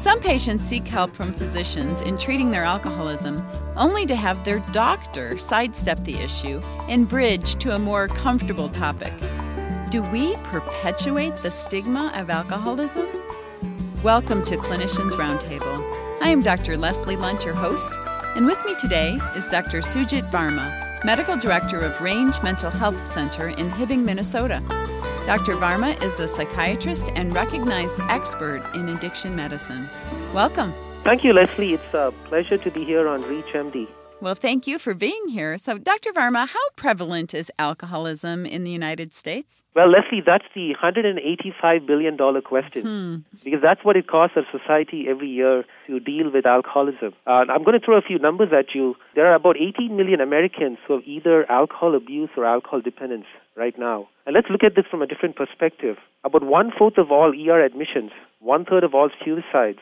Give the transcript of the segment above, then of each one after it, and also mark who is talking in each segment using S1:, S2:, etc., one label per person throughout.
S1: Some patients seek help from physicians in treating their alcoholism, only to have their doctor sidestep the issue and bridge to a more comfortable topic. Do we perpetuate the stigma of alcoholism? Welcome to Clinicians Roundtable. I am Dr. Leslie Lundt, your host, and with me today is Dr. Sujit Varma, Medical Director of Range Mental Health Center in Hibbing, Minnesota. Dr. Varma is a psychiatrist and recognized expert in addiction medicine. Welcome.
S2: Thank you, Leslie. It's a pleasure to be here on ReachMD.
S1: Well, thank you for being here. So, Dr. Varma, how prevalent is alcoholism in the United States?
S2: Well, Leslie, that's the $185 billion question hmm. because that's what it costs our society every year to deal with alcoholism. Uh, I'm going to throw a few numbers at you. There are about 18 million Americans who have either alcohol abuse or alcohol dependence right now. And let's look at this from a different perspective. About one fourth of all ER admissions, one third of all suicides,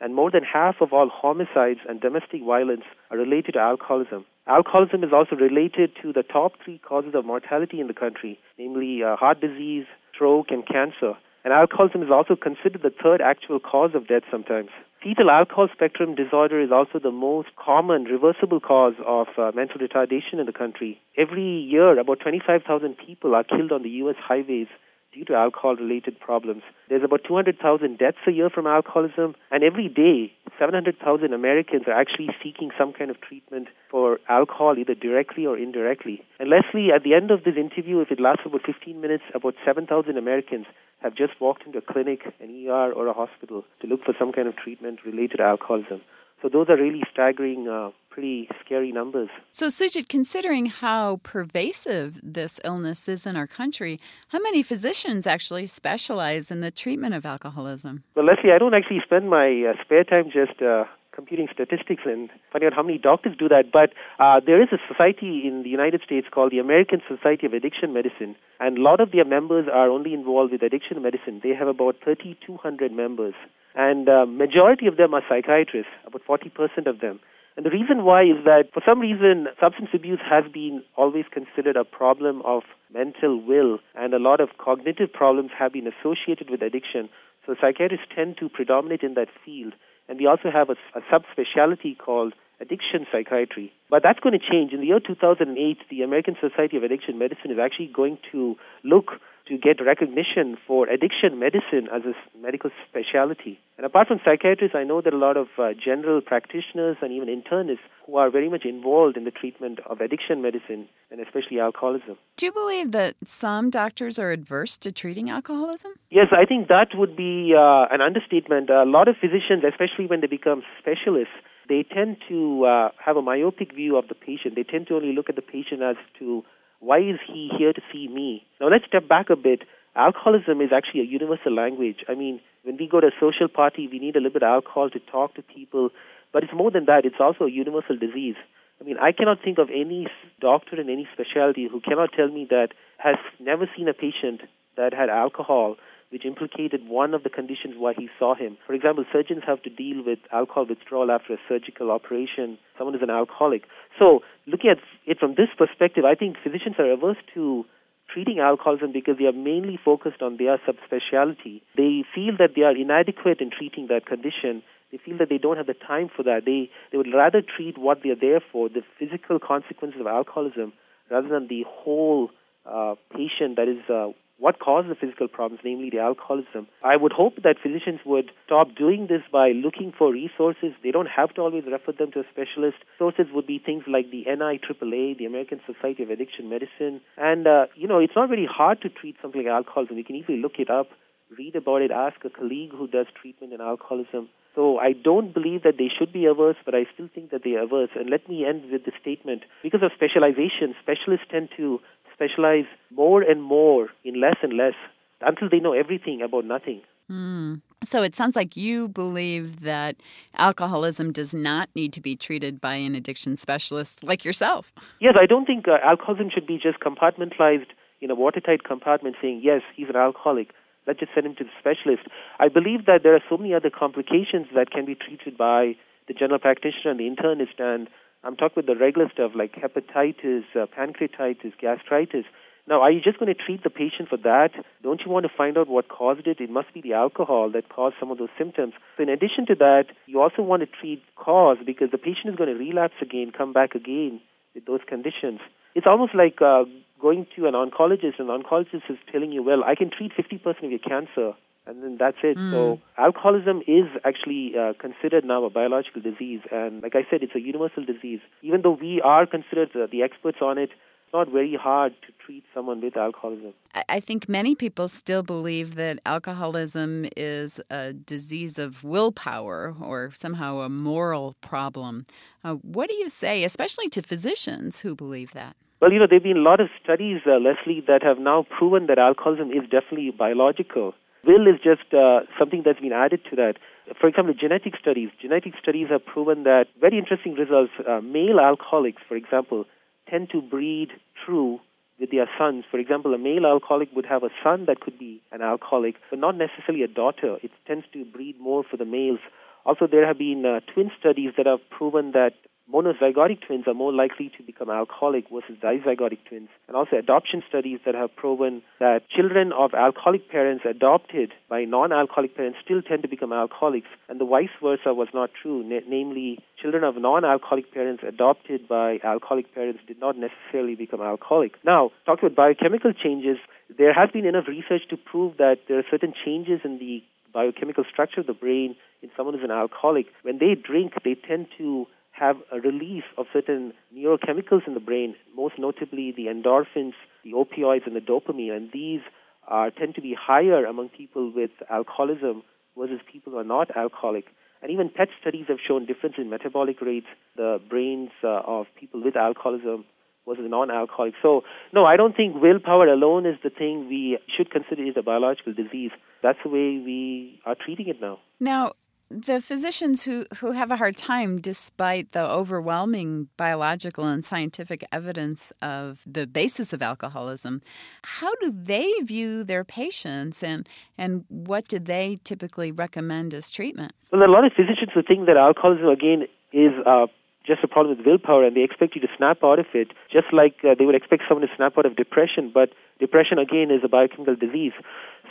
S2: and more than half of all homicides and domestic violence are related to alcoholism. Alcoholism is also related to the top three causes of mortality in the country, namely uh, heart disease, stroke, and cancer. And alcoholism is also considered the third actual cause of death sometimes. Fetal alcohol spectrum disorder is also the most common reversible cause of uh, mental retardation in the country. Every year, about 25,000 people are killed on the U.S. highways due to alcohol related problems. There's about 200,000 deaths a year from alcoholism, and every day, 700,000 Americans are actually seeking some kind of treatment for alcohol, either directly or indirectly. And Leslie, at the end of this interview, if it lasts about 15 minutes, about 7,000 Americans have just walked into a clinic, an ER, or a hospital to look for some kind of treatment related to alcoholism. So those are really staggering, uh, pretty scary numbers.
S1: So, Sujit, considering how pervasive this illness is in our country, how many physicians actually specialize in the treatment of alcoholism?
S2: Well, Leslie, I don't actually spend my uh, spare time just uh, computing statistics and finding out how many doctors do that. But uh, there is a society in the United States called the American Society of Addiction Medicine, and a lot of their members are only involved with addiction medicine. They have about 3,200 members and uh, majority of them are psychiatrists, about 40% of them. And the reason why is that for some reason substance abuse has been always considered a problem of mental will and a lot of cognitive problems have been associated with addiction. So psychiatrists tend to predominate in that field. And we also have a, a subspecialty called addiction psychiatry. But that's going to change. In the year 2008, the American Society of Addiction Medicine is actually going to look to get recognition for addiction medicine as a medical specialty. And apart from psychiatrists, I know that a lot of uh, general practitioners and even internists who are very much involved in the treatment of addiction medicine and especially alcoholism.
S1: Do you believe that some doctors are adverse to treating alcoholism?
S2: Yes, I think that would be uh, an understatement. A lot of physicians, especially when they become specialists, they tend to uh, have a myopic view of the patient. They tend to only look at the patient as to why is he here to see me? Now let's step back a bit. Alcoholism is actually a universal language. I mean, when we go to a social party, we need a little bit of alcohol to talk to people, but it's more than that. It's also a universal disease. I mean, I cannot think of any doctor in any specialty who cannot tell me that has never seen a patient that had alcohol which implicated one of the conditions why he saw him. For example, surgeons have to deal with alcohol withdrawal after a surgical operation. Someone is an alcoholic. So, looking at it from this perspective, I think physicians are averse to treating alcoholism because they are mainly focused on their subspecialty. They feel that they are inadequate in treating that condition. They feel that they don't have the time for that. They they would rather treat what they are there for, the physical consequences of alcoholism, rather than the whole uh, patient that is uh, what caused the physical problems, namely the alcoholism. I would hope that physicians would stop doing this by looking for resources. They don't have to always refer them to a specialist. Sources would be things like the NIAAA, the American Society of Addiction Medicine. And, uh, you know, it's not very hard to treat something like alcoholism. You can easily look it up, read about it, ask a colleague who does treatment in alcoholism. So I don't believe that they should be averse, but I still think that they are averse. And let me end with the statement. Because of specialization, specialists tend to specialize more and more in less and less until they know everything about nothing.
S1: Mm. So it sounds like you believe that alcoholism does not need to be treated by an addiction specialist like yourself.
S2: Yes, I don't think uh, alcoholism should be just compartmentalized in a watertight compartment saying, yes, he's an alcoholic. Let's just send him to the specialist. I believe that there are so many other complications that can be treated by the general practitioner and the internist, and I'm talking about the regular stuff like hepatitis, uh, pancreatitis, gastritis. Now, are you just going to treat the patient for that? Don't you want to find out what caused it? It must be the alcohol that caused some of those symptoms. So, in addition to that, you also want to treat cause because the patient is going to relapse again, come back again with those conditions. It's almost like uh, going to an oncologist, and an oncologist is telling you, well, I can treat 50% of your cancer, and then that's it. Mm. So alcoholism is actually uh, considered now a biological disease, and like I said, it's a universal disease. Even though we are considered uh, the experts on it, it's not very hard to treat someone with alcoholism.
S1: I think many people still believe that alcoholism is a disease of willpower or somehow a moral problem. Uh, what do you say, especially to physicians who believe that?
S2: Well, you know, there have been a lot of studies, uh, Leslie, that have now proven that alcoholism is definitely biological. Will is just uh, something that's been added to that. For example, genetic studies. Genetic studies have proven that very interesting results. Uh, male alcoholics, for example, tend to breed true with their sons. For example, a male alcoholic would have a son that could be an alcoholic, but not necessarily a daughter. It tends to breed more for the males. Also, there have been uh, twin studies that have proven that monozygotic twins are more likely to become alcoholic versus dizygotic twins. And also adoption studies that have proven that children of alcoholic parents adopted by non-alcoholic parents still tend to become alcoholics, and the vice versa was not true. Namely, children of non-alcoholic parents adopted by alcoholic parents did not necessarily become alcoholic. Now, talking about biochemical changes, there has been enough research to prove that there are certain changes in the biochemical structure of the brain in someone who's an alcoholic. When they drink, they tend to have a release of certain neurochemicals in the brain, most notably the endorphins, the opioids, and the dopamine. And these are, tend to be higher among people with alcoholism versus people who are not alcoholic. And even PET studies have shown difference in metabolic rates, the brains uh, of people with alcoholism versus non-alcoholic. So, no, I don't think willpower alone is the thing we should consider is a biological disease. That's the way we are treating it now.
S1: Now, the physicians who, who have a hard time, despite the overwhelming biological and scientific evidence of the basis of alcoholism, how do they view their patients and, and what do they typically recommend as treatment?
S2: Well, a lot of physicians who think that alcoholism, again, is uh, just a problem with willpower and they expect you to snap out of it, just like uh, they would expect someone to snap out of depression. But depression, again, is a biochemical disease.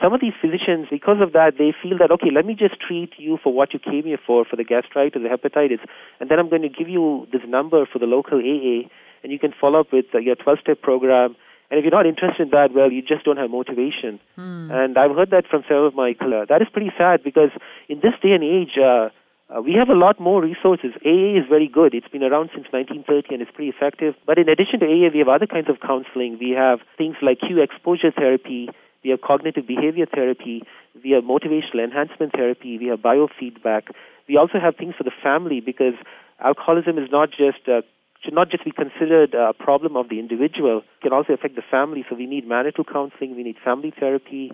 S2: Some of these physicians, because of that, they feel that, okay, let me just treat you for what you came here for, for the gastritis, the hepatitis, and then I'm going to give you this number for the local AA, and you can follow up with uh, your 12 step program. And if you're not interested in that, well, you just don't have motivation. Hmm. And I've heard that from several of my colleagues. That is pretty sad because in this day and age, uh, uh, we have a lot more resources. AA is very good. It's been around since 1930 and it's pretty effective. But in addition to AA, we have other kinds of counseling. We have things like cue exposure therapy. We have cognitive behavior therapy. We have motivational enhancement therapy. We have biofeedback. We also have things for the family because alcoholism is not just uh, should not just be considered a problem of the individual. It can also affect the family. So we need marital counseling. We need family therapy.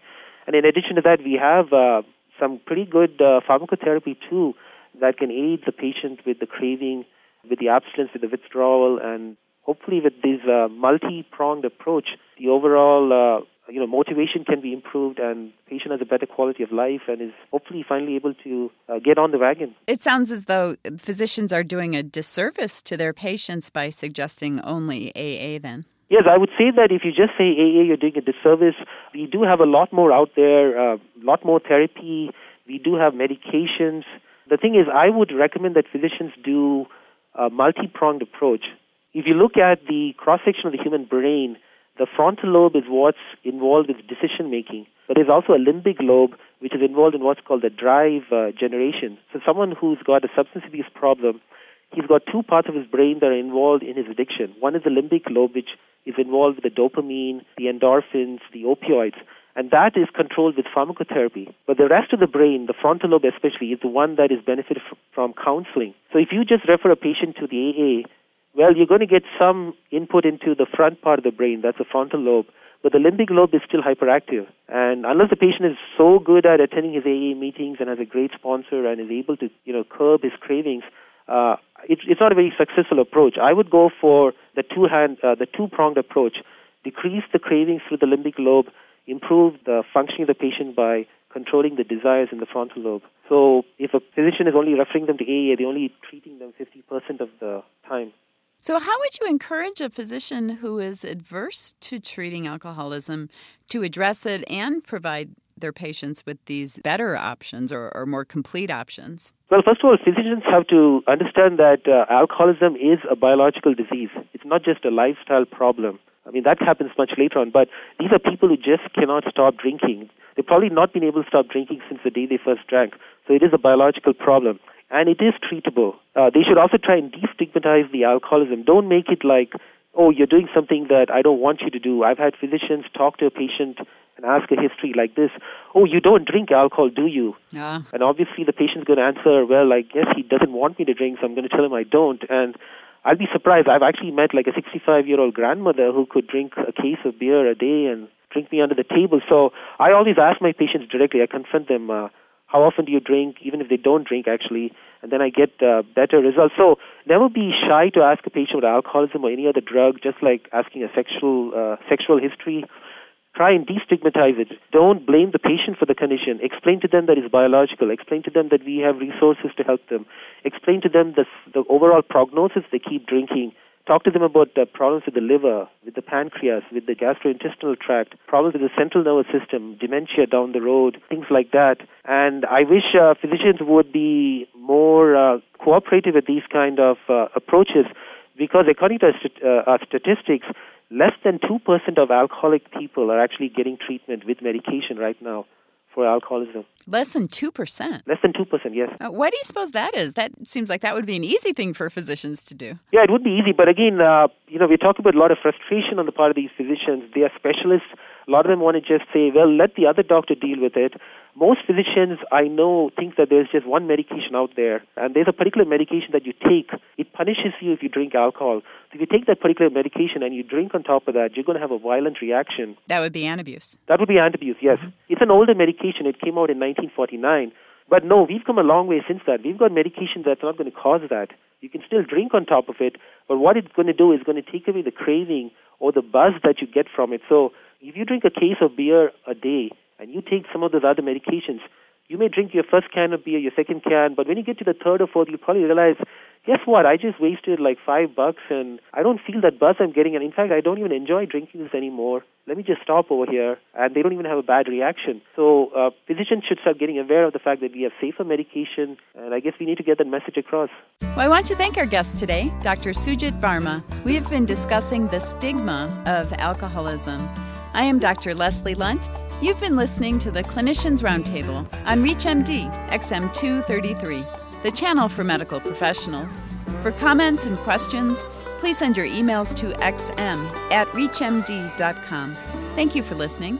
S2: And in addition to that, we have uh, some pretty good uh, pharmacotherapy too that can aid the patient with the craving, with the abstinence, with the withdrawal, and hopefully with this uh, multi-pronged approach, the overall uh, you know motivation can be improved and patient has a better quality of life and is hopefully finally able to uh, get on the wagon
S1: it sounds as though physicians are doing a disservice to their patients by suggesting only aa then
S2: Yes, I would say that if you just say AA, you're doing a disservice. We do have a lot more out there, a uh, lot more therapy. We do have medications. The thing is, I would recommend that physicians do a multi pronged approach. If you look at the cross section of the human brain, the frontal lobe is what's involved with decision making, but there's also a limbic lobe which is involved in what's called the drive uh, generation. So, someone who's got a substance abuse problem, he's got two parts of his brain that are involved in his addiction. One is the limbic lobe, which is involved with the dopamine, the endorphins, the opioids and that is controlled with pharmacotherapy. But the rest of the brain, the frontal lobe especially, is the one that is benefited from counseling. So if you just refer a patient to the AA, well, you're going to get some input into the front part of the brain, that's the frontal lobe, but the limbic lobe is still hyperactive. And unless the patient is so good at attending his AA meetings and has a great sponsor and is able to, you know, curb his cravings, uh, it, it's not a very successful approach. I would go for the two hand, uh, the two pronged approach. Decrease the cravings through the limbic lobe improve the functioning of the patient by controlling the desires in the frontal lobe. So if a physician is only referring them to AA, they're only treating them 50% of the time.
S1: So, how would you encourage a physician who is adverse to treating alcoholism to address it and provide their patients with these better options or, or more complete options?
S2: Well, first of all, physicians have to understand that uh, alcoholism is a biological disease. It's not just a lifestyle problem. I mean, that happens much later on, but these are people who just cannot stop drinking. They've probably not been able to stop drinking since the day they first drank. So it is a biological problem. And it is treatable. Uh, they should also try and destigmatize the alcoholism. Don't make it like, oh, you're doing something that I don't want you to do. I've had physicians talk to a patient and ask a history like this, oh, you don't drink alcohol, do you?
S1: Yeah.
S2: And obviously the patient's going to answer, well, I guess he doesn't want me to drink, so I'm going to tell him I don't. And I'll be surprised. I've actually met like a 65 year old grandmother who could drink a case of beer a day and drink me under the table. So I always ask my patients directly. I confront them, uh, how often do you drink, even if they don't drink actually, and then I get uh, better results. So never be shy to ask a patient about alcoholism or any other drug, just like asking a sexual uh, sexual history try and destigmatize it. Don't blame the patient for the condition. Explain to them that it's biological. Explain to them that we have resources to help them. Explain to them the, the overall prognosis they keep drinking. Talk to them about the problems with the liver, with the pancreas, with the gastrointestinal tract, problems with the central nervous system, dementia down the road, things like that. And I wish uh, physicians would be more uh, cooperative with these kind of uh, approaches because according to our, st- uh, our statistics, less than 2% of alcoholic people are actually getting treatment with medication right now for alcoholism.
S1: Less than 2%?
S2: Less than 2%, yes.
S1: Uh, why do you suppose that is? That seems like that would be an easy thing for physicians to do.
S2: Yeah, it would be easy, but again, uh, you know, we talk about a lot of frustration on the part of these physicians. They are specialists. A lot of them want to just say, well, let the other doctor deal with it most physicians I know think that there's just one medication out there, and there's a particular medication that you take. It punishes you if you drink alcohol. So if you take that particular medication and you drink on top of that, you're going to have a violent reaction.
S1: That would be antabuse.
S2: That would be antabuse, yes. Mm-hmm. It's an older medication. It came out in 1949. But no, we've come a long way since that. We've got medication that's not going to cause that. You can still drink on top of it, but what it's going to do is going to take away the craving or the buzz that you get from it. So if you drink a case of beer a day, and you take some of those other medications, you may drink your first can of beer, your second can, but when you get to the third or fourth, you probably realize, guess what? I just wasted like five bucks and I don't feel that buzz I'm getting. And in fact, I don't even enjoy drinking this anymore. Let me just stop over here. And they don't even have a bad reaction. So uh, physicians should start getting aware of the fact that we have safer medication. And I guess we need to get that message across.
S1: Well, I want to thank our guest today, Dr. Sujit Varma. We have been discussing the stigma of alcoholism. I am Dr. Leslie Lundt. You've been listening to the Clinicians Roundtable on ReachMD XM233, the channel for medical professionals. For comments and questions, please send your emails to xm at reachmd.com. Thank you for listening.